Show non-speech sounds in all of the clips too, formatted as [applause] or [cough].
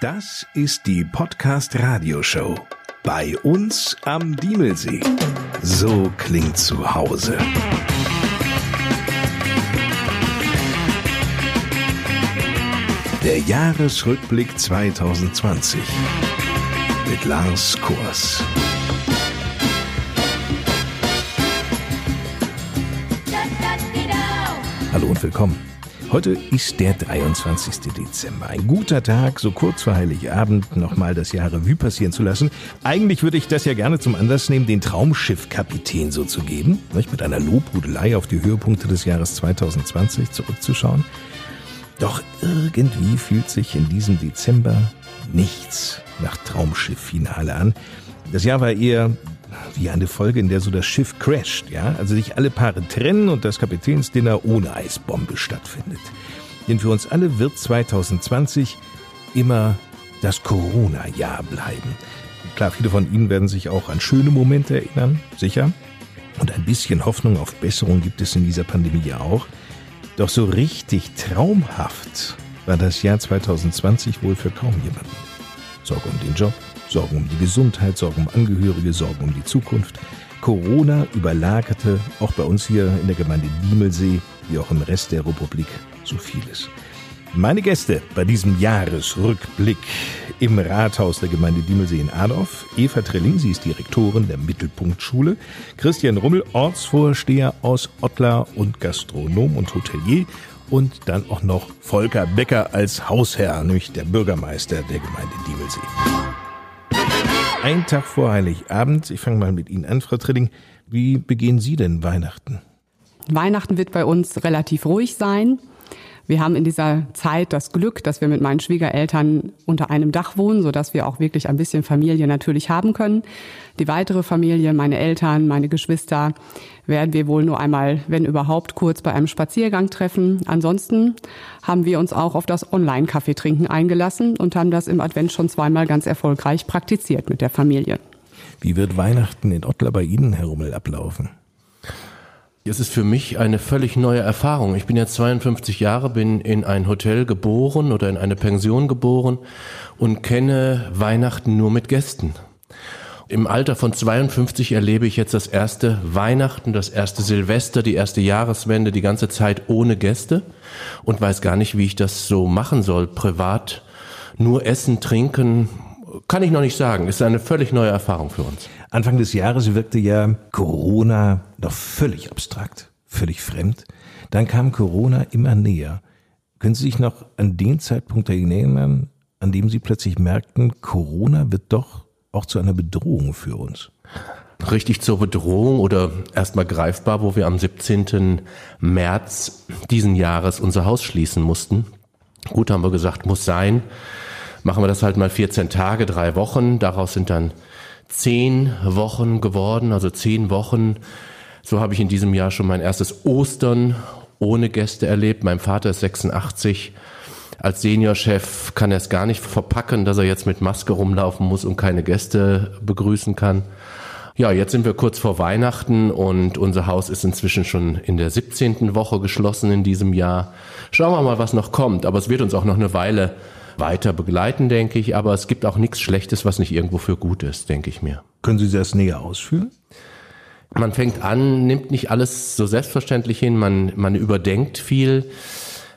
Das ist die Podcast Radioshow. Bei uns am Diemelsee. So klingt zu Hause. Der Jahresrückblick 2020 mit Lars Kurs. Hallo und willkommen. Heute ist der 23. Dezember. Ein guter Tag, so kurz vor Heiligabend nochmal das Jahr Revue passieren zu lassen. Eigentlich würde ich das ja gerne zum Anlass nehmen, den Traumschiffkapitän so zu geben, nicht? mit einer Lobhudelei auf die Höhepunkte des Jahres 2020 zurückzuschauen. Doch irgendwie fühlt sich in diesem Dezember nichts nach Traumschiff-Finale an. Das Jahr war eher wie eine Folge, in der so das Schiff crasht, ja, also sich alle Paare trennen und das Kapitänsdinner ohne Eisbombe stattfindet. Denn für uns alle wird 2020 immer das Corona-Jahr bleiben. Klar, viele von Ihnen werden sich auch an schöne Momente erinnern, sicher. Und ein bisschen Hoffnung auf Besserung gibt es in dieser Pandemie ja auch. Doch so richtig traumhaft war das Jahr 2020 wohl für kaum jemanden. Sorge um den Job, Sorgen um die Gesundheit, Sorgen um Angehörige, Sorgen um die Zukunft. Corona überlagerte auch bei uns hier in der Gemeinde Diemelsee, wie auch im Rest der Republik, so vieles. Meine Gäste bei diesem Jahresrückblick im Rathaus der Gemeinde Diemelsee in Adorf. Eva Trilling, sie ist Direktorin der Mittelpunktschule. Christian Rummel, Ortsvorsteher aus Ottlar und Gastronom und Hotelier. Und dann auch noch Volker Becker als Hausherr, nämlich der Bürgermeister der Gemeinde Diemelsee. Ein Tag vor Heiligabend, ich fange mal mit Ihnen an, Frau Trilling. Wie begehen Sie denn Weihnachten? Weihnachten wird bei uns relativ ruhig sein. Wir haben in dieser Zeit das Glück, dass wir mit meinen Schwiegereltern unter einem Dach wohnen, so dass wir auch wirklich ein bisschen Familie natürlich haben können. Die weitere Familie, meine Eltern, meine Geschwister, werden wir wohl nur einmal, wenn überhaupt, kurz bei einem Spaziergang treffen. Ansonsten haben wir uns auch auf das Online-Kaffeetrinken eingelassen und haben das im Advent schon zweimal ganz erfolgreich praktiziert mit der Familie. Wie wird Weihnachten in Ottler bei Ihnen, Herr Rummel, ablaufen? Es ist für mich eine völlig neue Erfahrung. Ich bin jetzt 52 Jahre, bin in ein Hotel geboren oder in eine Pension geboren und kenne Weihnachten nur mit Gästen. Im Alter von 52 erlebe ich jetzt das erste Weihnachten, das erste Silvester, die erste Jahreswende, die ganze Zeit ohne Gäste und weiß gar nicht, wie ich das so machen soll, privat. Nur essen, trinken, kann ich noch nicht sagen. Ist eine völlig neue Erfahrung für uns. Anfang des Jahres wirkte ja Corona noch völlig abstrakt, völlig fremd. Dann kam Corona immer näher. Können Sie sich noch an den Zeitpunkt erinnern, an dem Sie plötzlich merkten, Corona wird doch auch zu einer Bedrohung für uns? Richtig zur Bedrohung oder erstmal greifbar, wo wir am 17. März diesen Jahres unser Haus schließen mussten. Gut, haben wir gesagt, muss sein. Machen wir das halt mal 14 Tage, drei Wochen. Daraus sind dann zehn Wochen geworden, also zehn Wochen. So habe ich in diesem Jahr schon mein erstes Ostern ohne Gäste erlebt. Mein Vater ist 86. Als Seniorchef kann er es gar nicht verpacken, dass er jetzt mit Maske rumlaufen muss und keine Gäste begrüßen kann. Ja, jetzt sind wir kurz vor Weihnachten und unser Haus ist inzwischen schon in der 17. Woche geschlossen in diesem Jahr. Schauen wir mal, was noch kommt. Aber es wird uns auch noch eine Weile weiter begleiten, denke ich. Aber es gibt auch nichts Schlechtes, was nicht irgendwo für gut ist, denke ich mir. Können Sie das näher ausführen? Man fängt an, nimmt nicht alles so selbstverständlich hin, man, man überdenkt viel.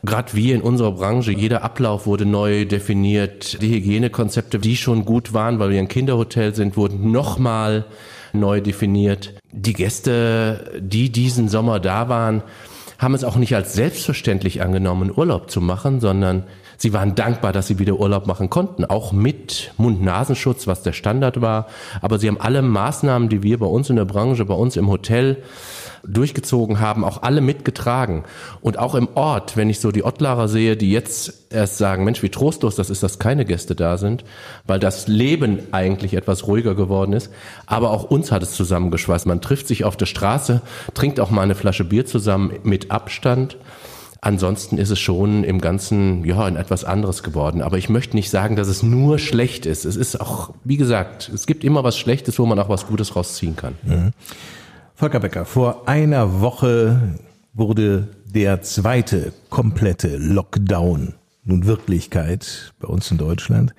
Gerade wir in unserer Branche, jeder Ablauf wurde neu definiert. Die Hygienekonzepte, die schon gut waren, weil wir ein Kinderhotel sind, wurden nochmal neu definiert. Die Gäste, die diesen Sommer da waren, haben es auch nicht als selbstverständlich angenommen, Urlaub zu machen, sondern Sie waren dankbar, dass sie wieder Urlaub machen konnten, auch mit Mund-Nasenschutz, was der Standard war. Aber sie haben alle Maßnahmen, die wir bei uns in der Branche, bei uns im Hotel durchgezogen haben, auch alle mitgetragen. Und auch im Ort, wenn ich so die Ottlarer sehe, die jetzt erst sagen, Mensch, wie trostlos das ist, dass keine Gäste da sind, weil das Leben eigentlich etwas ruhiger geworden ist. Aber auch uns hat es zusammengeschweißt. Man trifft sich auf der Straße, trinkt auch mal eine Flasche Bier zusammen mit Abstand. Ansonsten ist es schon im Ganzen ja ein etwas anderes geworden. Aber ich möchte nicht sagen, dass es nur schlecht ist. Es ist auch, wie gesagt, es gibt immer was Schlechtes, wo man auch was Gutes rausziehen kann. Mhm. Volker Becker, vor einer Woche wurde der zweite komplette Lockdown nun Wirklichkeit bei uns in Deutschland.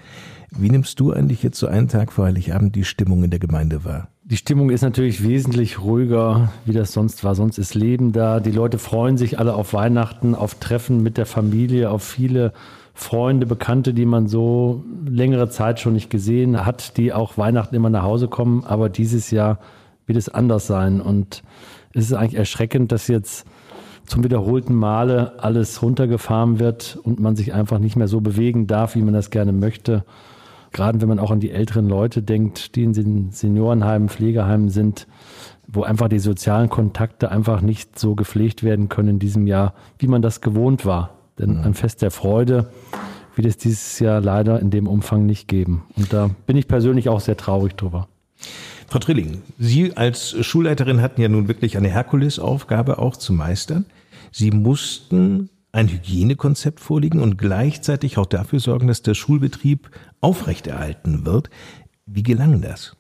Wie nimmst du eigentlich jetzt so einen Tag vor Heiligabend die Stimmung in der Gemeinde wahr? Die Stimmung ist natürlich wesentlich ruhiger, wie das sonst war. Sonst ist Leben da. Die Leute freuen sich alle auf Weihnachten, auf Treffen mit der Familie, auf viele Freunde, Bekannte, die man so längere Zeit schon nicht gesehen hat, die auch Weihnachten immer nach Hause kommen. Aber dieses Jahr wird es anders sein. Und es ist eigentlich erschreckend, dass jetzt zum wiederholten Male alles runtergefahren wird und man sich einfach nicht mehr so bewegen darf, wie man das gerne möchte. Gerade wenn man auch an die älteren Leute denkt, die in den Seniorenheimen, Pflegeheimen sind, wo einfach die sozialen Kontakte einfach nicht so gepflegt werden können in diesem Jahr, wie man das gewohnt war. Denn ein Fest der Freude wird es dieses Jahr leider in dem Umfang nicht geben. Und da bin ich persönlich auch sehr traurig drüber. Frau Trilling, Sie als Schulleiterin hatten ja nun wirklich eine Herkulesaufgabe auch zu meistern. Sie mussten ein Hygienekonzept vorlegen und gleichzeitig auch dafür sorgen, dass der Schulbetrieb aufrechterhalten wird. Wie gelang das?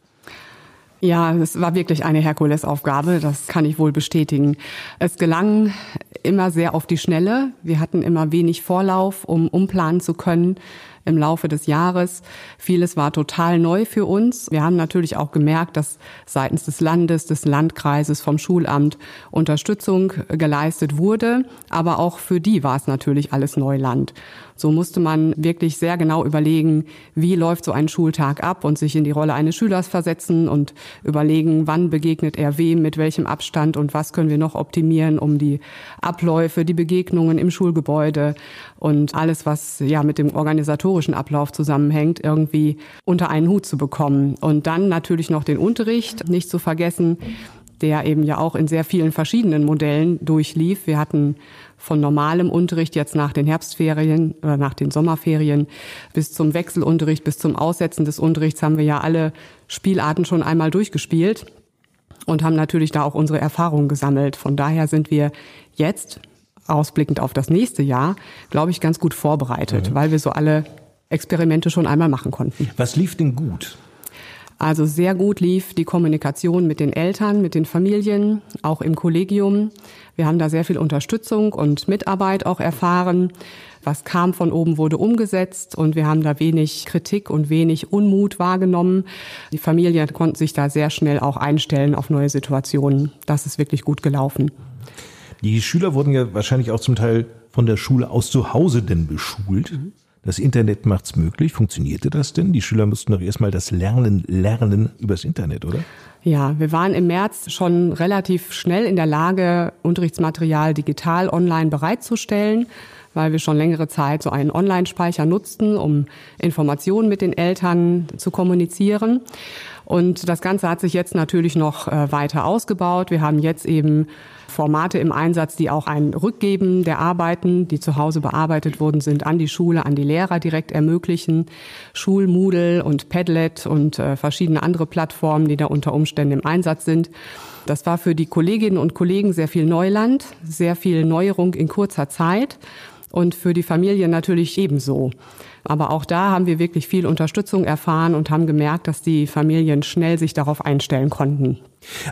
Ja, es war wirklich eine Herkulesaufgabe, das kann ich wohl bestätigen. Es gelang immer sehr auf die Schnelle. Wir hatten immer wenig Vorlauf, um umplanen zu können im Laufe des Jahres. Vieles war total neu für uns. Wir haben natürlich auch gemerkt, dass seitens des Landes, des Landkreises, vom Schulamt Unterstützung geleistet wurde. Aber auch für die war es natürlich alles Neuland. So musste man wirklich sehr genau überlegen, wie läuft so ein Schultag ab und sich in die Rolle eines Schülers versetzen und überlegen, wann begegnet er wem, mit welchem Abstand und was können wir noch optimieren, um die Abläufe, die Begegnungen im Schulgebäude und alles, was ja mit dem organisatorischen Ablauf zusammenhängt, irgendwie unter einen Hut zu bekommen. Und dann natürlich noch den Unterricht, nicht zu vergessen, der eben ja auch in sehr vielen verschiedenen Modellen durchlief. Wir hatten von normalem Unterricht jetzt nach den Herbstferien oder nach den Sommerferien bis zum Wechselunterricht, bis zum Aussetzen des Unterrichts haben wir ja alle Spielarten schon einmal durchgespielt und haben natürlich da auch unsere Erfahrungen gesammelt. Von daher sind wir jetzt, ausblickend auf das nächste Jahr, glaube ich, ganz gut vorbereitet, mhm. weil wir so alle Experimente schon einmal machen konnten. Was lief denn gut? Also sehr gut lief die Kommunikation mit den Eltern, mit den Familien, auch im Kollegium. Wir haben da sehr viel Unterstützung und Mitarbeit auch erfahren. Was kam von oben, wurde umgesetzt und wir haben da wenig Kritik und wenig Unmut wahrgenommen. Die Familien konnten sich da sehr schnell auch einstellen auf neue Situationen. Das ist wirklich gut gelaufen. Die Schüler wurden ja wahrscheinlich auch zum Teil von der Schule aus zu Hause denn beschult. Mhm. Das Internet macht's möglich. Funktionierte das denn? Die Schüler mussten doch erstmal das Lernen lernen übers Internet, oder? Ja, wir waren im März schon relativ schnell in der Lage, Unterrichtsmaterial digital online bereitzustellen, weil wir schon längere Zeit so einen Online-Speicher nutzten, um Informationen mit den Eltern zu kommunizieren. Und das Ganze hat sich jetzt natürlich noch äh, weiter ausgebaut. Wir haben jetzt eben Formate im Einsatz, die auch ein Rückgeben der Arbeiten, die zu Hause bearbeitet worden sind, an die Schule, an die Lehrer direkt ermöglichen. Schulmoodle und Padlet und äh, verschiedene andere Plattformen, die da unter Umständen im Einsatz sind. Das war für die Kolleginnen und Kollegen sehr viel Neuland, sehr viel Neuerung in kurzer Zeit und für die Familie natürlich ebenso. Aber auch da haben wir wirklich viel Unterstützung erfahren und haben gemerkt, dass die Familien schnell sich darauf einstellen konnten.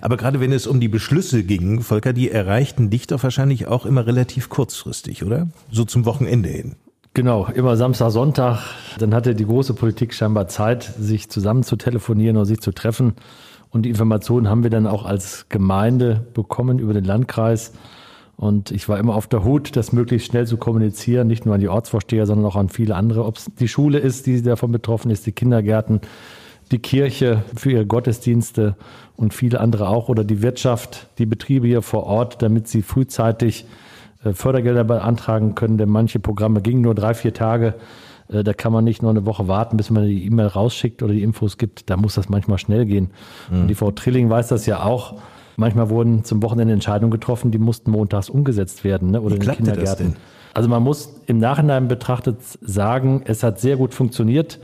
Aber gerade wenn es um die Beschlüsse ging, Volker, die erreichten dich doch wahrscheinlich auch immer relativ kurzfristig, oder? So zum Wochenende hin. Genau, immer Samstag, Sonntag. Dann hatte die große Politik scheinbar Zeit, sich zusammen zu telefonieren oder sich zu treffen. Und die Informationen haben wir dann auch als Gemeinde bekommen über den Landkreis. Und ich war immer auf der Hut, das möglichst schnell zu kommunizieren, nicht nur an die Ortsvorsteher, sondern auch an viele andere. Ob es die Schule ist, die davon betroffen ist, die Kindergärten, die Kirche für ihre Gottesdienste und viele andere auch oder die Wirtschaft, die Betriebe hier vor Ort, damit sie frühzeitig äh, Fördergelder beantragen können, denn manche Programme gingen nur drei, vier Tage. Äh, da kann man nicht nur eine Woche warten, bis man die E-Mail rausschickt oder die Infos gibt. Da muss das manchmal schnell gehen. Mhm. Und die Frau Trilling weiß das ja auch. Manchmal wurden zum Wochenende Entscheidungen getroffen, die mussten montags umgesetzt werden ne? oder Wie in den Kindergärten. Also man muss im Nachhinein betrachtet sagen, es hat sehr gut funktioniert.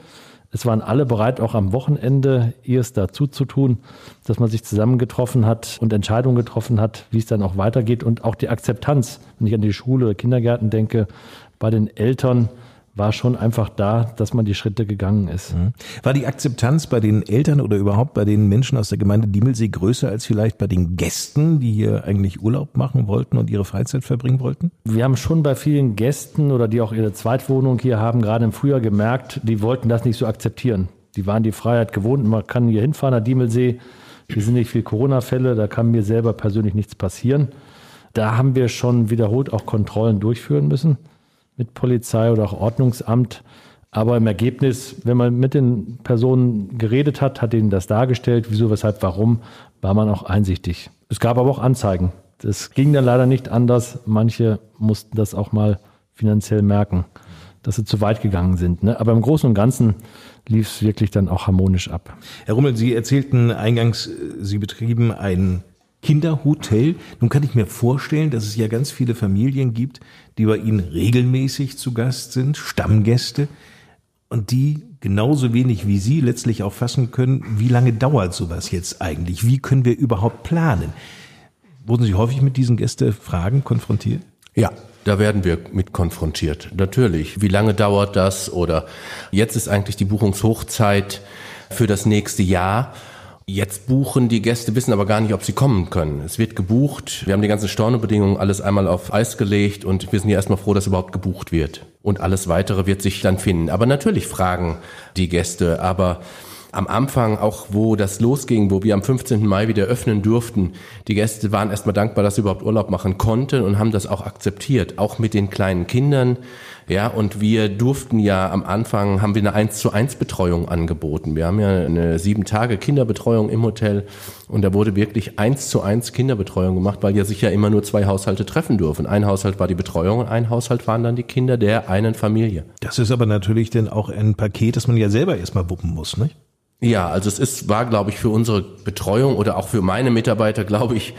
Es waren alle bereit, auch am Wochenende ihres dazu zu tun, dass man sich zusammengetroffen hat und Entscheidungen getroffen hat, wie es dann auch weitergeht und auch die Akzeptanz, wenn ich an die Schule oder Kindergärten denke, bei den Eltern war schon einfach da, dass man die Schritte gegangen ist. Mhm. War die Akzeptanz bei den Eltern oder überhaupt bei den Menschen aus der Gemeinde Diemelsee größer als vielleicht bei den Gästen, die hier eigentlich Urlaub machen wollten und ihre Freizeit verbringen wollten? Wir haben schon bei vielen Gästen oder die auch ihre Zweitwohnung hier haben, gerade im Frühjahr gemerkt, die wollten das nicht so akzeptieren. Die waren die Freiheit gewohnt. Man kann hier hinfahren nach Diemelsee. Hier sind nicht viele Corona-Fälle. Da kann mir selber persönlich nichts passieren. Da haben wir schon wiederholt auch Kontrollen durchführen müssen mit Polizei oder auch Ordnungsamt. Aber im Ergebnis, wenn man mit den Personen geredet hat, hat ihnen das dargestellt, wieso, weshalb, warum, war man auch einsichtig. Es gab aber auch Anzeigen. Das ging dann leider nicht anders. Manche mussten das auch mal finanziell merken, dass sie zu weit gegangen sind. Ne? Aber im Großen und Ganzen lief es wirklich dann auch harmonisch ab. Herr Rummel, Sie erzählten eingangs, Sie betrieben ein Kinderhotel. Nun kann ich mir vorstellen, dass es ja ganz viele Familien gibt, die bei Ihnen regelmäßig zu Gast sind, Stammgäste, und die genauso wenig wie Sie letztlich auch fassen können, wie lange dauert sowas jetzt eigentlich? Wie können wir überhaupt planen? Wurden Sie häufig mit diesen Gästefragen konfrontiert? Ja, da werden wir mit konfrontiert. Natürlich. Wie lange dauert das? Oder jetzt ist eigentlich die Buchungshochzeit für das nächste Jahr. Jetzt buchen die Gäste, wissen aber gar nicht, ob sie kommen können. Es wird gebucht. Wir haben die ganzen Stornobedingungen alles einmal auf Eis gelegt und wir sind ja erstmal froh, dass überhaupt gebucht wird. Und alles weitere wird sich dann finden. Aber natürlich fragen die Gäste, aber am Anfang, auch wo das losging, wo wir am 15. Mai wieder öffnen durften, die Gäste waren erstmal dankbar, dass sie überhaupt Urlaub machen konnten und haben das auch akzeptiert, auch mit den kleinen Kindern. Ja, und wir durften ja am Anfang, haben wir eine 1 zu 1 Betreuung angeboten. Wir haben ja eine sieben Tage Kinderbetreuung im Hotel und da wurde wirklich 1 zu 1 Kinderbetreuung gemacht, weil ja sich ja immer nur zwei Haushalte treffen dürfen. Ein Haushalt war die Betreuung und ein Haushalt waren dann die Kinder der einen Familie. Das ist aber natürlich dann auch ein Paket, das man ja selber erstmal wuppen muss, nicht? Ja, also es ist, war, glaube ich, für unsere Betreuung oder auch für meine Mitarbeiter, glaube ich,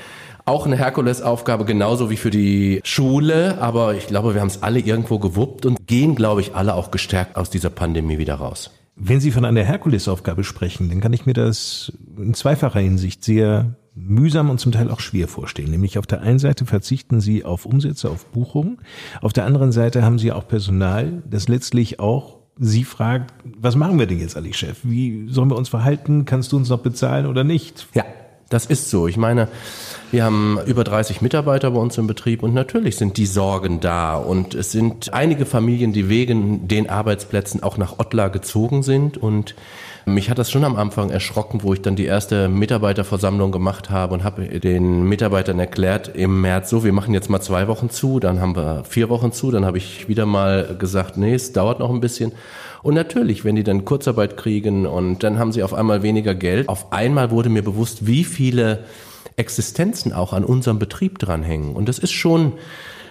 auch eine Herkulesaufgabe, genauso wie für die Schule. Aber ich glaube, wir haben es alle irgendwo gewuppt und gehen, glaube ich, alle auch gestärkt aus dieser Pandemie wieder raus. Wenn Sie von einer Herkulesaufgabe sprechen, dann kann ich mir das in zweifacher Hinsicht sehr mühsam und zum Teil auch schwer vorstellen. Nämlich auf der einen Seite verzichten Sie auf Umsätze, auf Buchungen. Auf der anderen Seite haben Sie auch Personal, das letztlich auch sie fragt, was machen wir denn jetzt eigentlich, Chef? Wie sollen wir uns verhalten? Kannst du uns noch bezahlen oder nicht? Ja, das ist so. Ich meine, wir haben über 30 Mitarbeiter bei uns im Betrieb und natürlich sind die Sorgen da. Und es sind einige Familien, die wegen den Arbeitsplätzen auch nach Ottlar gezogen sind und mich hat das schon am Anfang erschrocken, wo ich dann die erste Mitarbeiterversammlung gemacht habe und habe den Mitarbeitern erklärt im März so, wir machen jetzt mal zwei Wochen zu, dann haben wir vier Wochen zu, dann habe ich wieder mal gesagt, nee, es dauert noch ein bisschen. Und natürlich, wenn die dann Kurzarbeit kriegen und dann haben sie auf einmal weniger Geld, auf einmal wurde mir bewusst, wie viele Existenzen auch an unserem Betrieb dranhängen. Und das ist schon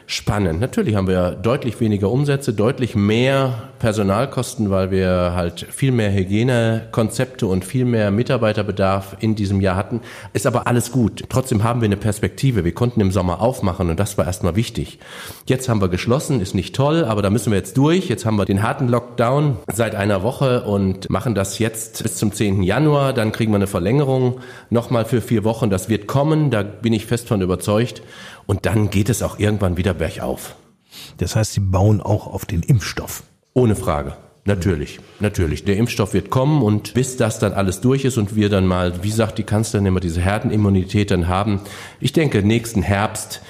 spannend. Natürlich haben wir deutlich weniger Umsätze, deutlich mehr Personalkosten, weil wir halt viel mehr Hygienekonzepte und viel mehr Mitarbeiterbedarf in diesem Jahr hatten. Ist aber alles gut. Trotzdem haben wir eine Perspektive. Wir konnten im Sommer aufmachen und das war erstmal wichtig. Jetzt haben wir geschlossen, ist nicht toll, aber da müssen wir jetzt durch. Jetzt haben wir den harten Lockdown seit einer Woche und machen das jetzt bis zum 10. Januar. Dann kriegen wir eine Verlängerung nochmal für vier Wochen. Das wird kommen, da bin ich fest von überzeugt. Und dann geht es auch irgendwann wieder bergauf. Das heißt, Sie bauen auch auf den Impfstoff. Ohne Frage. Natürlich, natürlich. Der Impfstoff wird kommen und bis das dann alles durch ist und wir dann mal, wie sagt die Kanzlerin immer, diese Herdenimmunität dann haben. Ich denke, nächsten Herbst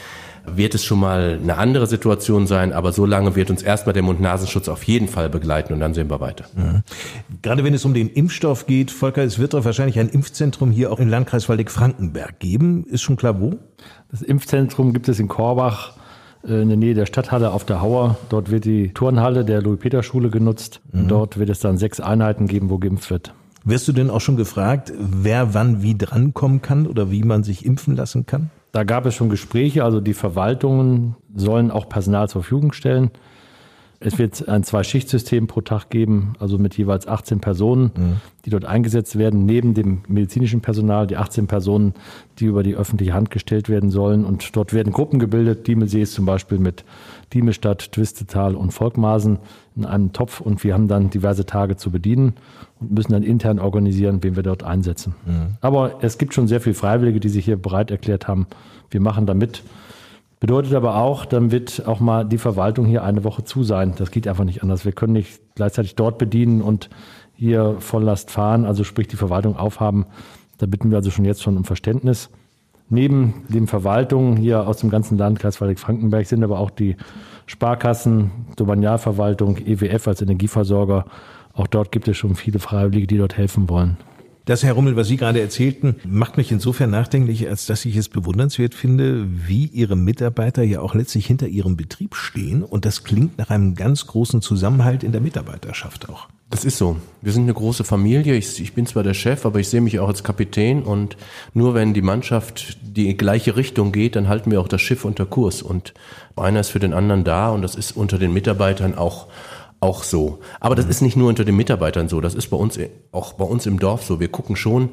wird es schon mal eine andere Situation sein, aber so lange wird uns erstmal der Mund-Nasenschutz auf jeden Fall begleiten und dann sehen wir weiter. Mhm. Gerade wenn es um den Impfstoff geht, Volker, es wird doch wahrscheinlich ein Impfzentrum hier auch im Landkreis Waldeck-Frankenberg geben. Ist schon klar wo? Das Impfzentrum gibt es in Korbach in der Nähe der Stadthalle auf der Hauer. Dort wird die Turnhalle der Louis-Peter-Schule genutzt. Mhm. Dort wird es dann sechs Einheiten geben, wo geimpft wird. Wirst du denn auch schon gefragt, wer wann wie drankommen kann oder wie man sich impfen lassen kann? Da gab es schon Gespräche, also die Verwaltungen sollen auch Personal zur Verfügung stellen. Es wird ein Zwei-Schicht-System pro Tag geben, also mit jeweils 18 Personen, mhm. die dort eingesetzt werden, neben dem medizinischen Personal, die 18 Personen, die über die öffentliche Hand gestellt werden sollen. Und dort werden Gruppen gebildet. Diemelsee ist zum Beispiel mit Diemelstadt, Twistetal und Volkmaßen in einem Topf und wir haben dann diverse Tage zu bedienen und müssen dann intern organisieren, wen wir dort einsetzen. Mhm. Aber es gibt schon sehr viele Freiwillige, die sich hier bereit erklärt haben. Wir machen da mit. Bedeutet aber auch, dann wird auch mal die Verwaltung hier eine Woche zu sein. Das geht einfach nicht anders. Wir können nicht gleichzeitig dort bedienen und hier Volllast fahren, also sprich die Verwaltung aufhaben. Da bitten wir also schon jetzt schon um Verständnis. Neben den Verwaltungen hier aus dem ganzen Landkreis Waldeck-Frankenberg sind aber auch die Sparkassen, Domanialverwaltung, EWF als Energieversorger. Auch dort gibt es schon viele Freiwillige, die dort helfen wollen. Das, Herr Rummel, was Sie gerade erzählten, macht mich insofern nachdenklich, als dass ich es bewundernswert finde, wie Ihre Mitarbeiter ja auch letztlich hinter Ihrem Betrieb stehen. Und das klingt nach einem ganz großen Zusammenhalt in der Mitarbeiterschaft auch. Das ist so. Wir sind eine große Familie. Ich, ich, bin zwar der Chef, aber ich sehe mich auch als Kapitän und nur wenn die Mannschaft die gleiche Richtung geht, dann halten wir auch das Schiff unter Kurs und einer ist für den anderen da und das ist unter den Mitarbeitern auch auch so. Aber das ist nicht nur unter den Mitarbeitern so, das ist bei uns auch bei uns im Dorf so. Wir gucken schon,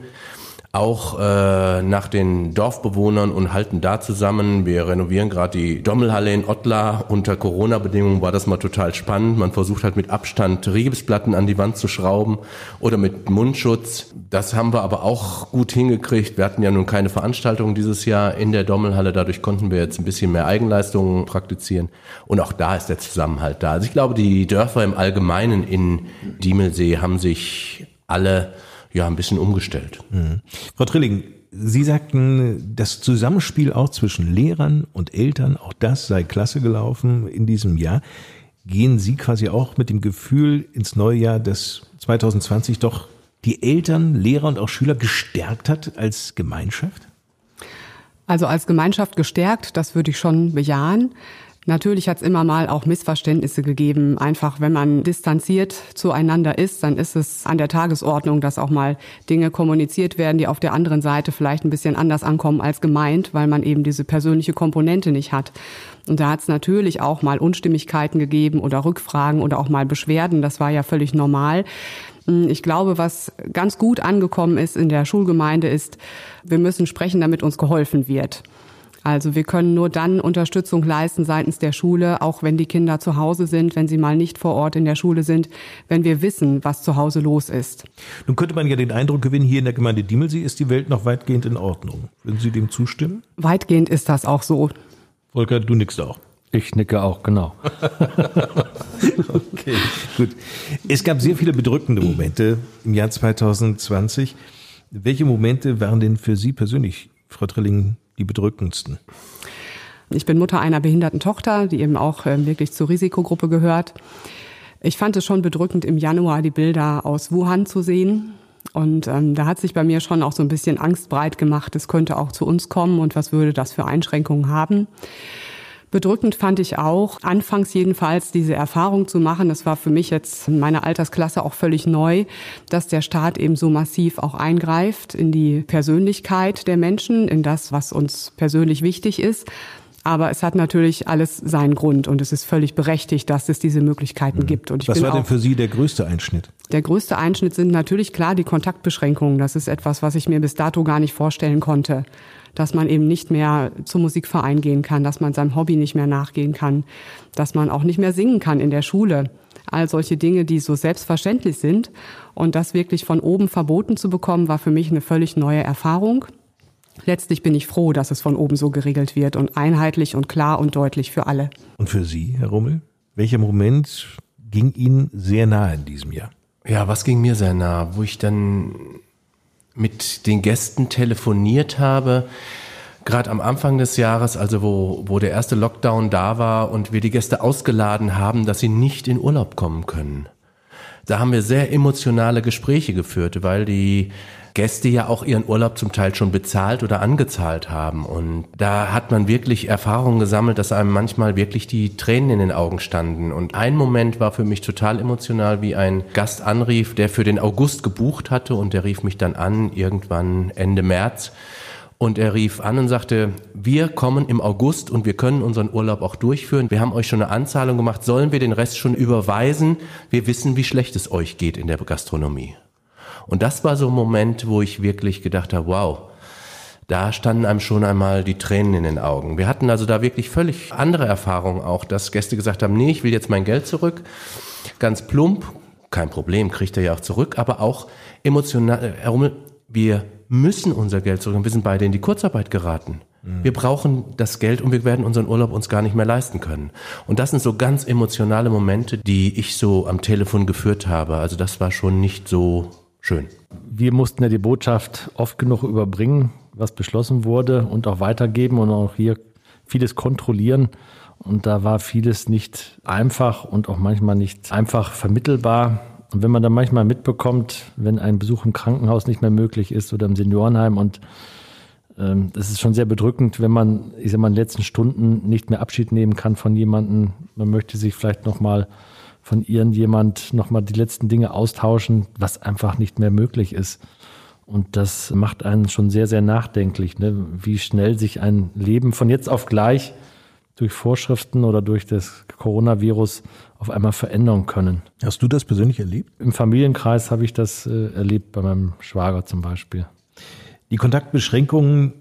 auch äh, nach den Dorfbewohnern und halten da zusammen. Wir renovieren gerade die Dommelhalle in Ottlar. Unter Corona-Bedingungen war das mal total spannend. Man versucht halt mit Abstand Riebesplatten an die Wand zu schrauben oder mit Mundschutz. Das haben wir aber auch gut hingekriegt. Wir hatten ja nun keine Veranstaltung dieses Jahr in der Dommelhalle. Dadurch konnten wir jetzt ein bisschen mehr Eigenleistungen praktizieren. Und auch da ist der Zusammenhalt da. Also ich glaube, die Dörfer im Allgemeinen in Diemelsee haben sich alle ja ein bisschen umgestellt. Mhm. Frau Trilling, Sie sagten, das Zusammenspiel auch zwischen Lehrern und Eltern, auch das sei klasse gelaufen in diesem Jahr. Gehen Sie quasi auch mit dem Gefühl ins neue Jahr, dass 2020 doch die Eltern, Lehrer und auch Schüler gestärkt hat als Gemeinschaft? Also als Gemeinschaft gestärkt, das würde ich schon bejahen. Natürlich hat es immer mal auch Missverständnisse gegeben. Einfach, wenn man distanziert zueinander ist, dann ist es an der Tagesordnung, dass auch mal Dinge kommuniziert werden, die auf der anderen Seite vielleicht ein bisschen anders ankommen als gemeint, weil man eben diese persönliche Komponente nicht hat. Und da hat es natürlich auch mal Unstimmigkeiten gegeben oder Rückfragen oder auch mal Beschwerden. Das war ja völlig normal. Ich glaube, was ganz gut angekommen ist in der Schulgemeinde ist, wir müssen sprechen, damit uns geholfen wird. Also wir können nur dann Unterstützung leisten seitens der Schule, auch wenn die Kinder zu Hause sind, wenn sie mal nicht vor Ort in der Schule sind, wenn wir wissen, was zu Hause los ist. Nun könnte man ja den Eindruck gewinnen, hier in der Gemeinde Diemelsee ist die Welt noch weitgehend in Ordnung. Würden Sie dem zustimmen? Weitgehend ist das auch so. Volker, du nickst auch. Ich nicke auch, genau. [laughs] okay, gut. Es gab sehr viele bedrückende Momente im Jahr 2020. Welche Momente waren denn für Sie persönlich, Frau Trilling, die bedrückendsten? Ich bin Mutter einer behinderten Tochter, die eben auch ähm, wirklich zur Risikogruppe gehört. Ich fand es schon bedrückend, im Januar die Bilder aus Wuhan zu sehen. Und ähm, da hat sich bei mir schon auch so ein bisschen Angst breit gemacht, es könnte auch zu uns kommen und was würde das für Einschränkungen haben. Bedrückend fand ich auch, anfangs jedenfalls diese Erfahrung zu machen. Das war für mich jetzt in meiner Altersklasse auch völlig neu, dass der Staat eben so massiv auch eingreift in die Persönlichkeit der Menschen, in das, was uns persönlich wichtig ist. Aber es hat natürlich alles seinen Grund und es ist völlig berechtigt, dass es diese Möglichkeiten mhm. gibt. Und Was war denn für Sie der größte Einschnitt? Der größte Einschnitt sind natürlich klar die Kontaktbeschränkungen. Das ist etwas, was ich mir bis dato gar nicht vorstellen konnte dass man eben nicht mehr zum Musikverein gehen kann, dass man seinem Hobby nicht mehr nachgehen kann, dass man auch nicht mehr singen kann in der Schule. All solche Dinge, die so selbstverständlich sind. Und das wirklich von oben verboten zu bekommen, war für mich eine völlig neue Erfahrung. Letztlich bin ich froh, dass es von oben so geregelt wird und einheitlich und klar und deutlich für alle. Und für Sie, Herr Rummel? Welcher Moment ging Ihnen sehr nahe in diesem Jahr? Ja, was ging mir sehr nah, wo ich dann mit den Gästen telefoniert habe, gerade am Anfang des Jahres, also wo, wo der erste Lockdown da war und wir die Gäste ausgeladen haben, dass sie nicht in Urlaub kommen können. Da haben wir sehr emotionale Gespräche geführt, weil die Gäste ja auch ihren Urlaub zum Teil schon bezahlt oder angezahlt haben. Und da hat man wirklich Erfahrungen gesammelt, dass einem manchmal wirklich die Tränen in den Augen standen. Und ein Moment war für mich total emotional, wie ein Gast anrief, der für den August gebucht hatte und der rief mich dann an, irgendwann Ende März. Und er rief an und sagte, wir kommen im August und wir können unseren Urlaub auch durchführen. Wir haben euch schon eine Anzahlung gemacht. Sollen wir den Rest schon überweisen? Wir wissen, wie schlecht es euch geht in der Gastronomie. Und das war so ein Moment, wo ich wirklich gedacht habe, wow, da standen einem schon einmal die Tränen in den Augen. Wir hatten also da wirklich völlig andere Erfahrungen auch, dass Gäste gesagt haben, nee, ich will jetzt mein Geld zurück. Ganz plump, kein Problem, kriegt er ja auch zurück, aber auch emotional, Rummel, wir müssen unser Geld zurück. Wir sind beide in die Kurzarbeit geraten. Wir brauchen das Geld und wir werden unseren Urlaub uns gar nicht mehr leisten können. Und das sind so ganz emotionale Momente, die ich so am Telefon geführt habe. Also das war schon nicht so schön. Wir mussten ja die Botschaft oft genug überbringen, was beschlossen wurde und auch weitergeben und auch hier vieles kontrollieren. Und da war vieles nicht einfach und auch manchmal nicht einfach vermittelbar. Und wenn man dann manchmal mitbekommt, wenn ein Besuch im Krankenhaus nicht mehr möglich ist oder im Seniorenheim und ähm, das ist schon sehr bedrückend, wenn man, ich sag mal, in den letzten Stunden nicht mehr Abschied nehmen kann von jemandem. Man möchte sich vielleicht nochmal von irgendjemand nochmal die letzten Dinge austauschen, was einfach nicht mehr möglich ist. Und das macht einen schon sehr, sehr nachdenklich, ne? wie schnell sich ein Leben von jetzt auf gleich durch Vorschriften oder durch das Coronavirus auf einmal verändern können. Hast du das persönlich erlebt? Im Familienkreis habe ich das äh, erlebt, bei meinem Schwager zum Beispiel. Die Kontaktbeschränkungen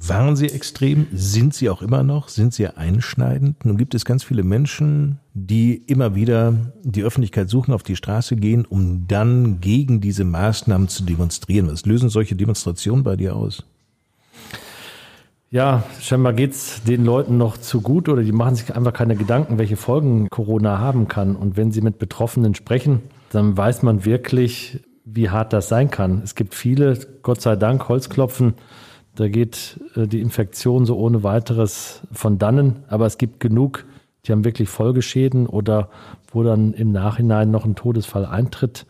waren sie extrem, sind sie auch immer noch, sind sie einschneidend. Nun gibt es ganz viele Menschen, die immer wieder die Öffentlichkeit suchen, auf die Straße gehen, um dann gegen diese Maßnahmen zu demonstrieren. Was lösen solche Demonstrationen bei dir aus? Ja, scheinbar geht's den Leuten noch zu gut oder die machen sich einfach keine Gedanken, welche Folgen Corona haben kann. Und wenn sie mit Betroffenen sprechen, dann weiß man wirklich, wie hart das sein kann. Es gibt viele, Gott sei Dank, Holzklopfen, da geht äh, die Infektion so ohne weiteres von dannen, aber es gibt genug, die haben wirklich Folgeschäden oder wo dann im Nachhinein noch ein Todesfall eintritt.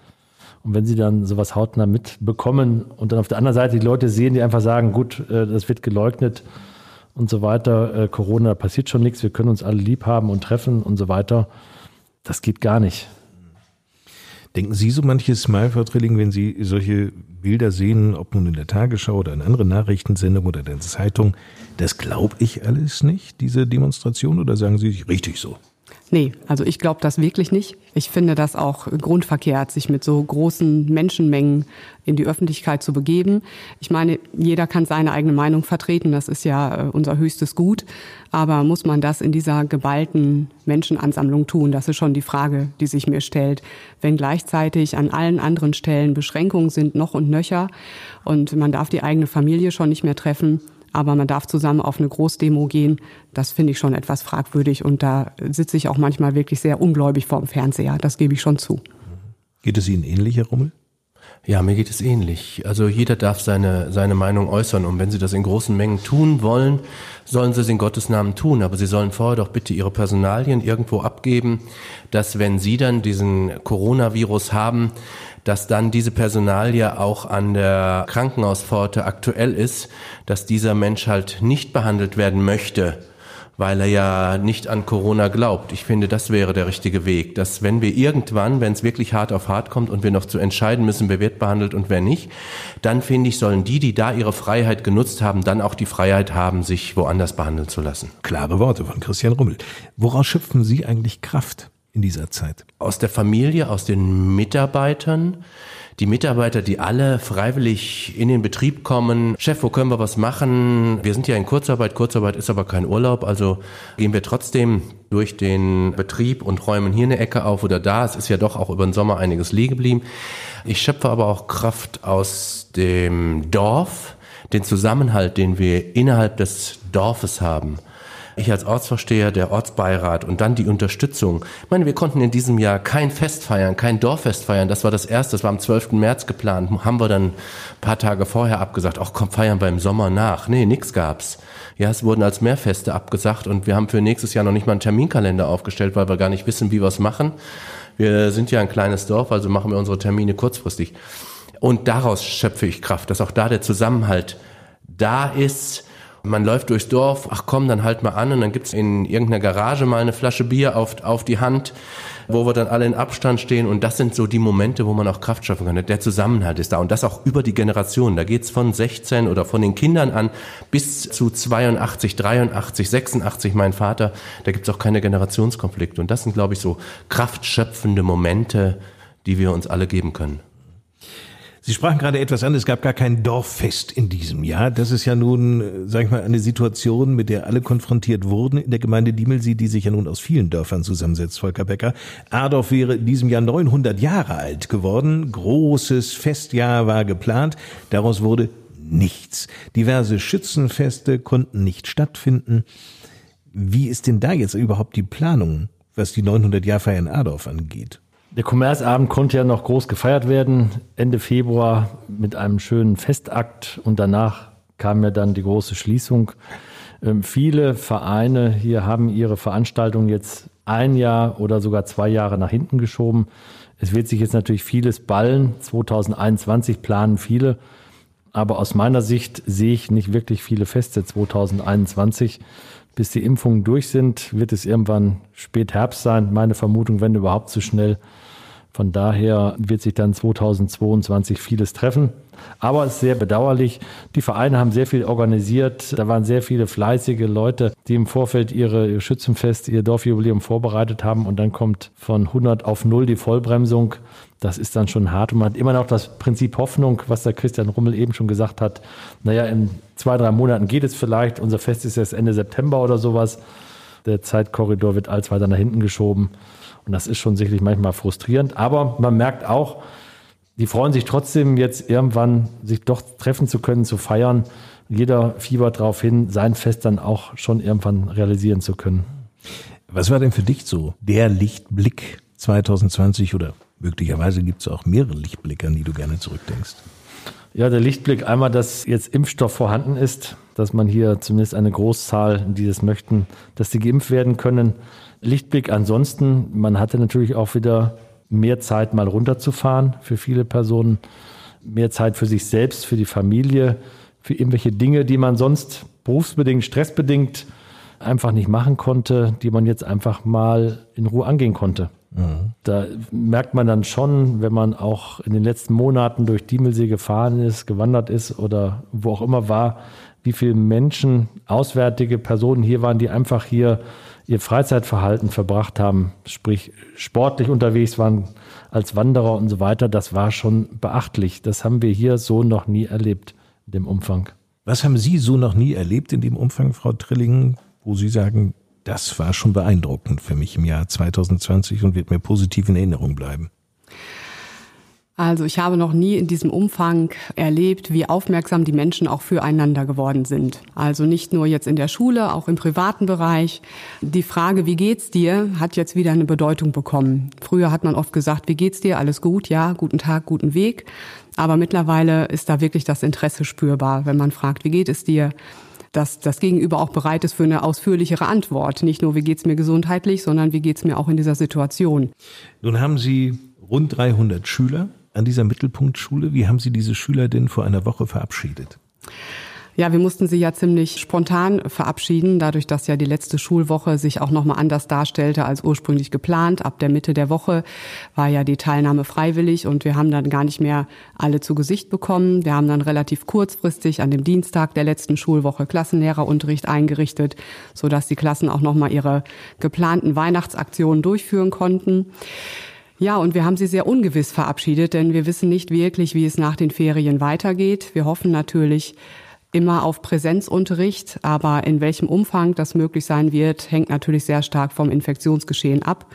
Und wenn sie dann sowas hautnah mitbekommen und dann auf der anderen Seite die Leute sehen, die einfach sagen, gut, äh, das wird geleugnet und so weiter, äh, Corona passiert schon nichts, wir können uns alle lieb haben und treffen und so weiter, das geht gar nicht. Denken Sie so manches Mal, Frau Trilling, wenn Sie solche Bilder sehen, ob nun in der Tagesschau oder in anderen Nachrichtensendungen oder in der Zeitung, das glaube ich alles nicht, diese Demonstration, oder sagen Sie sich richtig so? Nee, also ich glaube das wirklich nicht. Ich finde das auch grundverkehrt, sich mit so großen Menschenmengen in die Öffentlichkeit zu begeben. Ich meine, jeder kann seine eigene Meinung vertreten, das ist ja äh, unser höchstes Gut. Aber muss man das in dieser geballten Menschenansammlung tun? Das ist schon die Frage, die sich mir stellt. Wenn gleichzeitig an allen anderen Stellen Beschränkungen sind, noch und nöcher, und man darf die eigene Familie schon nicht mehr treffen, aber man darf zusammen auf eine Großdemo gehen. Das finde ich schon etwas fragwürdig und da sitze ich auch manchmal wirklich sehr ungläubig vorm Fernseher. Das gebe ich schon zu. Geht es Ihnen ähnlich, Herr Rummel? Ja, mir geht es ähnlich. Also jeder darf seine, seine Meinung äußern und wenn Sie das in großen Mengen tun wollen, sollen Sie es in Gottes Namen tun. Aber Sie sollen vorher doch bitte Ihre Personalien irgendwo abgeben, dass wenn Sie dann diesen Coronavirus haben, dass dann diese Personalie auch an der Krankenhauspforte aktuell ist, dass dieser Mensch halt nicht behandelt werden möchte, weil er ja nicht an Corona glaubt. Ich finde, das wäre der richtige Weg, dass wenn wir irgendwann, wenn es wirklich hart auf hart kommt und wir noch zu entscheiden müssen, wer wird behandelt und wer nicht, dann finde ich, sollen die, die da ihre Freiheit genutzt haben, dann auch die Freiheit haben, sich woanders behandeln zu lassen. Klare Worte von Christian Rummel. Woraus schöpfen Sie eigentlich Kraft? In dieser Zeit? Aus der Familie, aus den Mitarbeitern. Die Mitarbeiter, die alle freiwillig in den Betrieb kommen. Chef, wo können wir was machen? Wir sind ja in Kurzarbeit. Kurzarbeit ist aber kein Urlaub. Also gehen wir trotzdem durch den Betrieb und räumen hier eine Ecke auf oder da. Es ist ja doch auch über den Sommer einiges liegen geblieben. Ich schöpfe aber auch Kraft aus dem Dorf, den Zusammenhalt, den wir innerhalb des Dorfes haben ich als Ortsvorsteher, der Ortsbeirat und dann die Unterstützung. Ich meine, wir konnten in diesem Jahr kein Fest feiern, kein Dorffest feiern. Das war das erste, das war am 12. März geplant. Haben wir dann ein paar Tage vorher abgesagt, ach komm, feiern wir im Sommer nach. Nee, nix gab's. Ja, es wurden als Mehrfeste abgesagt und wir haben für nächstes Jahr noch nicht mal einen Terminkalender aufgestellt, weil wir gar nicht wissen, wie wir es machen. Wir sind ja ein kleines Dorf, also machen wir unsere Termine kurzfristig. Und daraus schöpfe ich Kraft, dass auch da der Zusammenhalt da ist, man läuft durchs Dorf, ach komm, dann halt mal an und dann gibt's in irgendeiner Garage mal eine Flasche Bier auf, auf die Hand, wo wir dann alle in Abstand stehen und das sind so die Momente, wo man auch Kraft schaffen kann. Der Zusammenhalt ist da und das auch über die Generationen. Da geht's von 16 oder von den Kindern an bis zu 82, 83, 86, mein Vater. Da gibt's auch keine Generationskonflikte und das sind, glaube ich, so kraftschöpfende Momente, die wir uns alle geben können. Sie sprachen gerade etwas an, es gab gar kein Dorffest in diesem Jahr. Das ist ja nun, äh, sag ich mal, eine Situation, mit der alle konfrontiert wurden in der Gemeinde Diemelsee, die sich ja nun aus vielen Dörfern zusammensetzt, Volker Becker. Adorf wäre in diesem Jahr 900 Jahre alt geworden. Großes Festjahr war geplant. Daraus wurde nichts. Diverse Schützenfeste konnten nicht stattfinden. Wie ist denn da jetzt überhaupt die Planung, was die 900-Jahr-Feier in Adorf angeht? Der Kommerzabend konnte ja noch groß gefeiert werden, Ende Februar mit einem schönen Festakt und danach kam ja dann die große Schließung. Ähm, viele Vereine hier haben ihre Veranstaltung jetzt ein Jahr oder sogar zwei Jahre nach hinten geschoben. Es wird sich jetzt natürlich vieles ballen. 2021 planen viele. Aber aus meiner Sicht sehe ich nicht wirklich viele Feste 2021. Bis die Impfungen durch sind, wird es irgendwann spät Herbst sein. Meine Vermutung, wenn überhaupt zu schnell. Von daher wird sich dann 2022 vieles treffen. Aber es ist sehr bedauerlich. Die Vereine haben sehr viel organisiert. Da waren sehr viele fleißige Leute, die im Vorfeld ihre Schützenfest, ihr Dorfjubiläum vorbereitet haben. Und dann kommt von 100 auf 0 die Vollbremsung. Das ist dann schon hart. Und man hat immer noch das Prinzip Hoffnung, was der Christian Rummel eben schon gesagt hat. Naja, in zwei, drei Monaten geht es vielleicht. Unser Fest ist jetzt Ende September oder sowas. Der Zeitkorridor wird alles weiter nach hinten geschoben. Und das ist schon sicherlich manchmal frustrierend. Aber man merkt auch, die freuen sich trotzdem jetzt irgendwann, sich doch treffen zu können, zu feiern. Jeder fiebert darauf hin, sein Fest dann auch schon irgendwann realisieren zu können. Was war denn für dich so der Lichtblick 2020 oder möglicherweise gibt es auch mehrere Lichtblicke, an die du gerne zurückdenkst? Ja, der Lichtblick einmal, dass jetzt Impfstoff vorhanden ist, dass man hier zumindest eine Großzahl, die das möchten, dass die geimpft werden können. Lichtblick ansonsten, man hatte natürlich auch wieder mehr Zeit mal runterzufahren für viele Personen, mehr Zeit für sich selbst, für die Familie, für irgendwelche Dinge, die man sonst berufsbedingt, stressbedingt einfach nicht machen konnte, die man jetzt einfach mal in Ruhe angehen konnte. Mhm. Da merkt man dann schon, wenn man auch in den letzten Monaten durch Diemelsee gefahren ist, gewandert ist oder wo auch immer war, wie viele Menschen, auswärtige Personen hier waren, die einfach hier ihr Freizeitverhalten verbracht haben, sprich sportlich unterwegs waren als Wanderer und so weiter, das war schon beachtlich. Das haben wir hier so noch nie erlebt in dem Umfang. Was haben Sie so noch nie erlebt in dem Umfang, Frau Trilling, wo Sie sagen, das war schon beeindruckend für mich im Jahr 2020 und wird mir positiv in Erinnerung bleiben? Also ich habe noch nie in diesem Umfang erlebt, wie aufmerksam die Menschen auch füreinander geworden sind. Also nicht nur jetzt in der Schule, auch im privaten Bereich. Die Frage, wie geht's dir, hat jetzt wieder eine Bedeutung bekommen. Früher hat man oft gesagt, wie geht's dir? Alles gut? Ja, guten Tag, guten Weg. Aber mittlerweile ist da wirklich das Interesse spürbar, wenn man fragt, wie geht es dir? dass das Gegenüber auch bereit ist für eine ausführlichere Antwort. Nicht nur, wie geht's mir gesundheitlich, sondern wie geht's mir auch in dieser Situation. Nun haben Sie rund 300 Schüler an dieser Mittelpunktschule. Wie haben Sie diese Schüler denn vor einer Woche verabschiedet? Ja, wir mussten sie ja ziemlich spontan verabschieden, dadurch, dass ja die letzte Schulwoche sich auch nochmal anders darstellte als ursprünglich geplant. Ab der Mitte der Woche war ja die Teilnahme freiwillig und wir haben dann gar nicht mehr alle zu Gesicht bekommen. Wir haben dann relativ kurzfristig an dem Dienstag der letzten Schulwoche Klassenlehrerunterricht eingerichtet, sodass die Klassen auch nochmal ihre geplanten Weihnachtsaktionen durchführen konnten. Ja, und wir haben sie sehr ungewiss verabschiedet, denn wir wissen nicht wirklich, wie es nach den Ferien weitergeht. Wir hoffen natürlich immer auf Präsenzunterricht, aber in welchem Umfang das möglich sein wird, hängt natürlich sehr stark vom Infektionsgeschehen ab.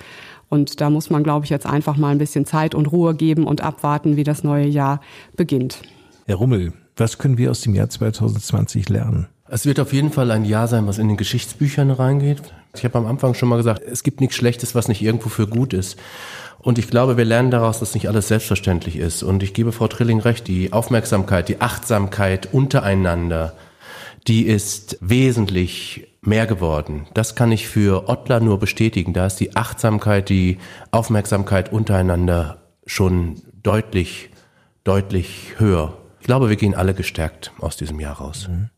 Und da muss man, glaube ich, jetzt einfach mal ein bisschen Zeit und Ruhe geben und abwarten, wie das neue Jahr beginnt. Herr Rummel, was können wir aus dem Jahr 2020 lernen? Es wird auf jeden Fall ein Jahr sein, was in den Geschichtsbüchern reingeht. Ich habe am Anfang schon mal gesagt, es gibt nichts Schlechtes, was nicht irgendwo für gut ist. Und ich glaube, wir lernen daraus, dass nicht alles selbstverständlich ist. Und ich gebe Frau Trilling recht, die Aufmerksamkeit, die Achtsamkeit untereinander, die ist wesentlich mehr geworden. Das kann ich für Ottler nur bestätigen. Da ist die Achtsamkeit, die Aufmerksamkeit untereinander schon deutlich, deutlich höher. Ich glaube, wir gehen alle gestärkt aus diesem Jahr raus. Mhm.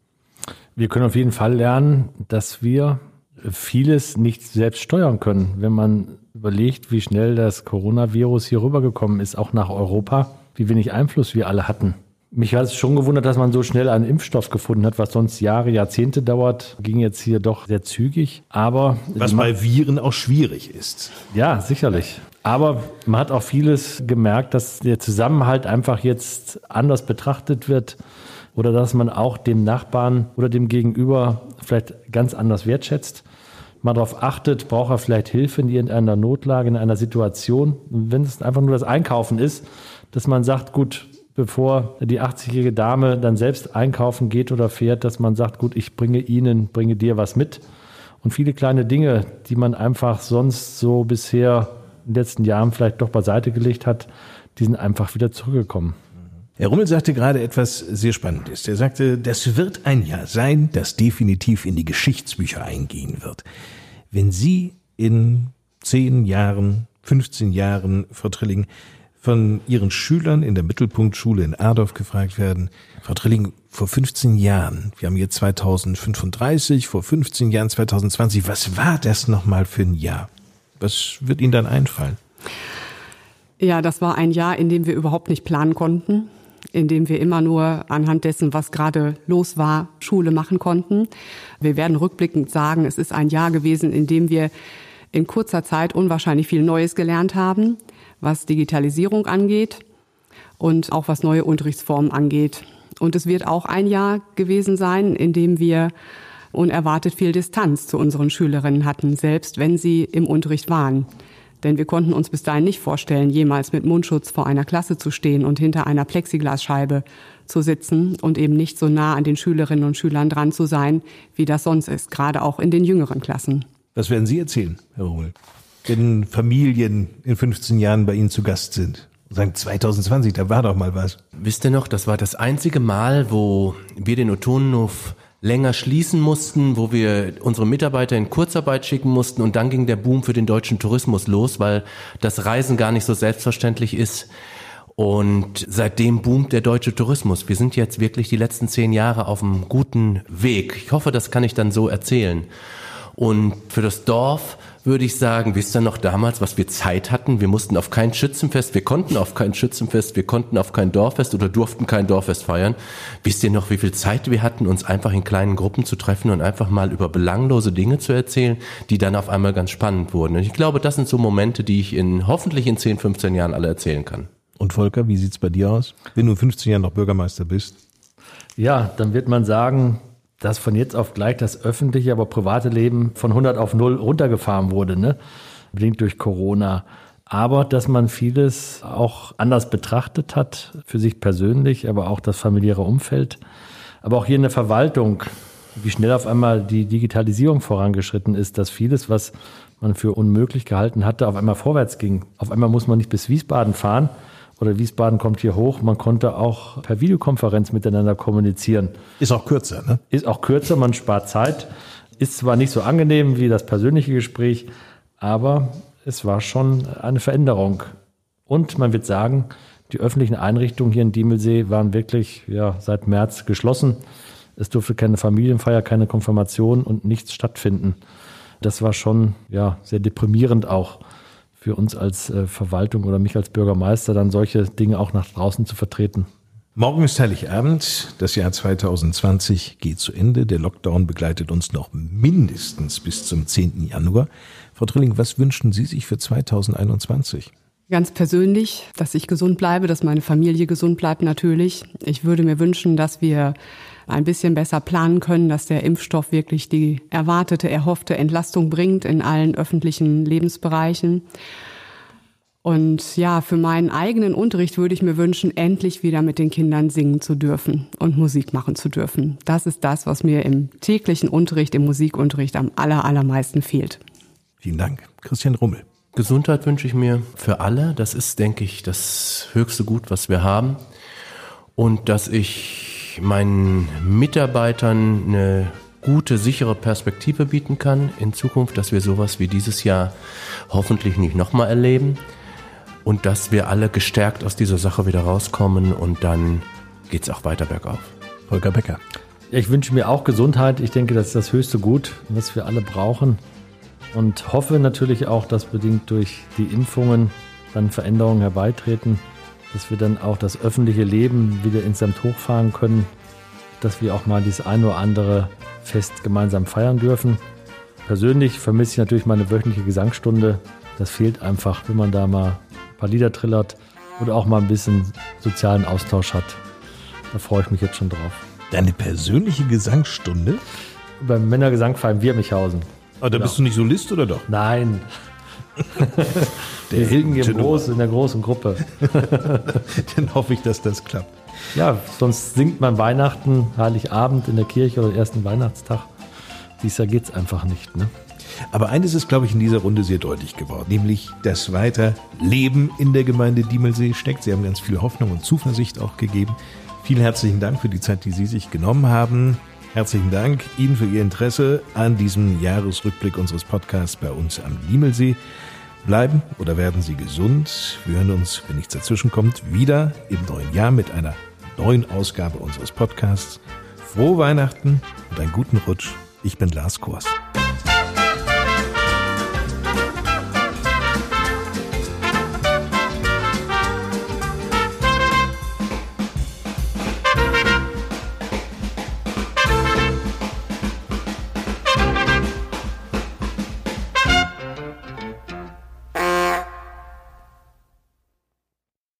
Wir können auf jeden Fall lernen, dass wir vieles nicht selbst steuern können. Wenn man überlegt, wie schnell das Coronavirus hier rübergekommen ist, auch nach Europa, wie wenig Einfluss wir alle hatten. Mich hat es schon gewundert, dass man so schnell einen Impfstoff gefunden hat, was sonst Jahre, Jahrzehnte dauert, ging jetzt hier doch sehr zügig. Aber was bei Viren auch schwierig ist. Ja, sicherlich. Aber man hat auch vieles gemerkt, dass der Zusammenhalt einfach jetzt anders betrachtet wird oder dass man auch dem Nachbarn oder dem Gegenüber vielleicht ganz anders wertschätzt mal darauf achtet, braucht er vielleicht Hilfe in irgendeiner Notlage, in einer Situation. wenn es einfach nur das Einkaufen ist, dass man sagt, gut, bevor die 80-jährige Dame dann selbst einkaufen geht oder fährt, dass man sagt, gut, ich bringe Ihnen, bringe dir was mit. Und viele kleine Dinge, die man einfach sonst so bisher in den letzten Jahren vielleicht doch beiseite gelegt hat, die sind einfach wieder zurückgekommen. Herr Rummel sagte gerade etwas sehr Spannendes. Er sagte, das wird ein Jahr sein, das definitiv in die Geschichtsbücher eingehen wird. Wenn Sie in zehn Jahren, 15 Jahren, Frau Trilling, von Ihren Schülern in der Mittelpunktschule in Erdorf gefragt werden, Frau Trilling, vor 15 Jahren, wir haben jetzt 2035, vor 15 Jahren 2020, was war das nochmal für ein Jahr? Was wird Ihnen dann einfallen? Ja, das war ein Jahr, in dem wir überhaupt nicht planen konnten, in dem wir immer nur anhand dessen, was gerade los war, Schule machen konnten. Wir werden rückblickend sagen, es ist ein Jahr gewesen, in dem wir in kurzer Zeit unwahrscheinlich viel Neues gelernt haben, was Digitalisierung angeht und auch was neue Unterrichtsformen angeht. Und es wird auch ein Jahr gewesen sein, in dem wir unerwartet viel Distanz zu unseren Schülerinnen hatten, selbst wenn sie im Unterricht waren. Denn wir konnten uns bis dahin nicht vorstellen, jemals mit Mundschutz vor einer Klasse zu stehen und hinter einer Plexiglasscheibe zu sitzen und eben nicht so nah an den Schülerinnen und Schülern dran zu sein, wie das sonst ist, gerade auch in den jüngeren Klassen. Was werden Sie erzählen, Herr Rummel, wenn Familien in 15 Jahren bei Ihnen zu Gast sind? Sagen 2020, da war doch mal was. Wisst ihr noch, das war das einzige Mal, wo wir den Otonenhof länger schließen mussten, wo wir unsere Mitarbeiter in Kurzarbeit schicken mussten und dann ging der Boom für den deutschen Tourismus los, weil das Reisen gar nicht so selbstverständlich ist. Und seitdem boomt der deutsche Tourismus. Wir sind jetzt wirklich die letzten zehn Jahre auf einem guten Weg. Ich hoffe, das kann ich dann so erzählen. Und für das Dorf würde ich sagen, wisst ihr noch damals, was wir Zeit hatten? Wir mussten auf kein Schützenfest, wir konnten auf kein Schützenfest, wir konnten auf kein Dorffest oder durften kein Dorffest feiern. Wisst ihr noch, wie viel Zeit wir hatten, uns einfach in kleinen Gruppen zu treffen und einfach mal über belanglose Dinge zu erzählen, die dann auf einmal ganz spannend wurden? Und ich glaube, das sind so Momente, die ich in hoffentlich in 10, 15 Jahren alle erzählen kann. Und Volker, wie sieht's bei dir aus? Wenn du in 15 Jahren noch Bürgermeister bist? Ja, dann wird man sagen, dass von jetzt auf gleich das öffentliche, aber private Leben von 100 auf 0 runtergefahren wurde, ne? bedingt durch Corona. Aber dass man vieles auch anders betrachtet hat, für sich persönlich, aber auch das familiäre Umfeld. Aber auch hier in der Verwaltung, wie schnell auf einmal die Digitalisierung vorangeschritten ist, dass vieles, was man für unmöglich gehalten hatte, auf einmal vorwärts ging. Auf einmal muss man nicht bis Wiesbaden fahren, oder Wiesbaden kommt hier hoch. Man konnte auch per Videokonferenz miteinander kommunizieren. Ist auch kürzer, ne? Ist auch kürzer, man spart Zeit. Ist zwar nicht so angenehm wie das persönliche Gespräch, aber es war schon eine Veränderung. Und man wird sagen, die öffentlichen Einrichtungen hier in Diemelsee waren wirklich ja, seit März geschlossen. Es durfte keine Familienfeier, keine Konfirmation und nichts stattfinden. Das war schon ja, sehr deprimierend auch für uns als äh, Verwaltung oder mich als Bürgermeister, dann solche Dinge auch nach draußen zu vertreten. Morgen ist Heiligabend. Das Jahr 2020 geht zu Ende. Der Lockdown begleitet uns noch mindestens bis zum 10. Januar. Frau Trilling, was wünschen Sie sich für 2021? Ganz persönlich, dass ich gesund bleibe, dass meine Familie gesund bleibt natürlich. Ich würde mir wünschen, dass wir ein bisschen besser planen können, dass der Impfstoff wirklich die erwartete, erhoffte Entlastung bringt in allen öffentlichen Lebensbereichen. Und ja, für meinen eigenen Unterricht würde ich mir wünschen, endlich wieder mit den Kindern singen zu dürfen und Musik machen zu dürfen. Das ist das, was mir im täglichen Unterricht, im Musikunterricht am aller, allermeisten fehlt. Vielen Dank. Christian Rummel. Gesundheit wünsche ich mir für alle. Das ist, denke ich, das höchste Gut, was wir haben. Und dass ich meinen Mitarbeitern eine gute, sichere Perspektive bieten kann in Zukunft, dass wir sowas wie dieses Jahr hoffentlich nicht nochmal erleben und dass wir alle gestärkt aus dieser Sache wieder rauskommen und dann geht es auch weiter bergauf. Volker Becker. Ich wünsche mir auch Gesundheit. Ich denke, das ist das höchste Gut, was wir alle brauchen. Und hoffe natürlich auch, dass bedingt durch die Impfungen dann Veränderungen herbeitreten dass wir dann auch das öffentliche Leben wieder insgesamt hochfahren können, dass wir auch mal dieses ein oder andere Fest gemeinsam feiern dürfen. Persönlich vermisse ich natürlich meine wöchentliche Gesangsstunde. Das fehlt einfach, wenn man da mal ein paar Lieder trillert oder auch mal ein bisschen sozialen Austausch hat. Da freue ich mich jetzt schon drauf. Deine persönliche Gesangsstunde? Beim Männergesangverein Wirmichhausen. Aber da genau. bist du nicht Solist oder doch? Nein, [laughs] Der Wir singen im Groß, in der großen Gruppe. [laughs] Dann hoffe ich, dass das klappt. Ja, sonst singt man Weihnachten, Heiligabend in der Kirche oder ersten Weihnachtstag. Dies Jahr geht es einfach nicht. Ne? Aber eines ist, glaube ich, in dieser Runde sehr deutlich geworden, nämlich das weiter Leben in der Gemeinde Diemelsee steckt. Sie haben ganz viel Hoffnung und Zuversicht auch gegeben. Vielen herzlichen Dank für die Zeit, die Sie sich genommen haben. Herzlichen Dank Ihnen für Ihr Interesse an diesem Jahresrückblick unseres Podcasts bei uns am Diemelsee. Bleiben oder werden Sie gesund. Wir hören uns, wenn nichts dazwischen kommt, wieder im neuen Jahr mit einer neuen Ausgabe unseres Podcasts. Frohe Weihnachten und einen guten Rutsch. Ich bin Lars Kors.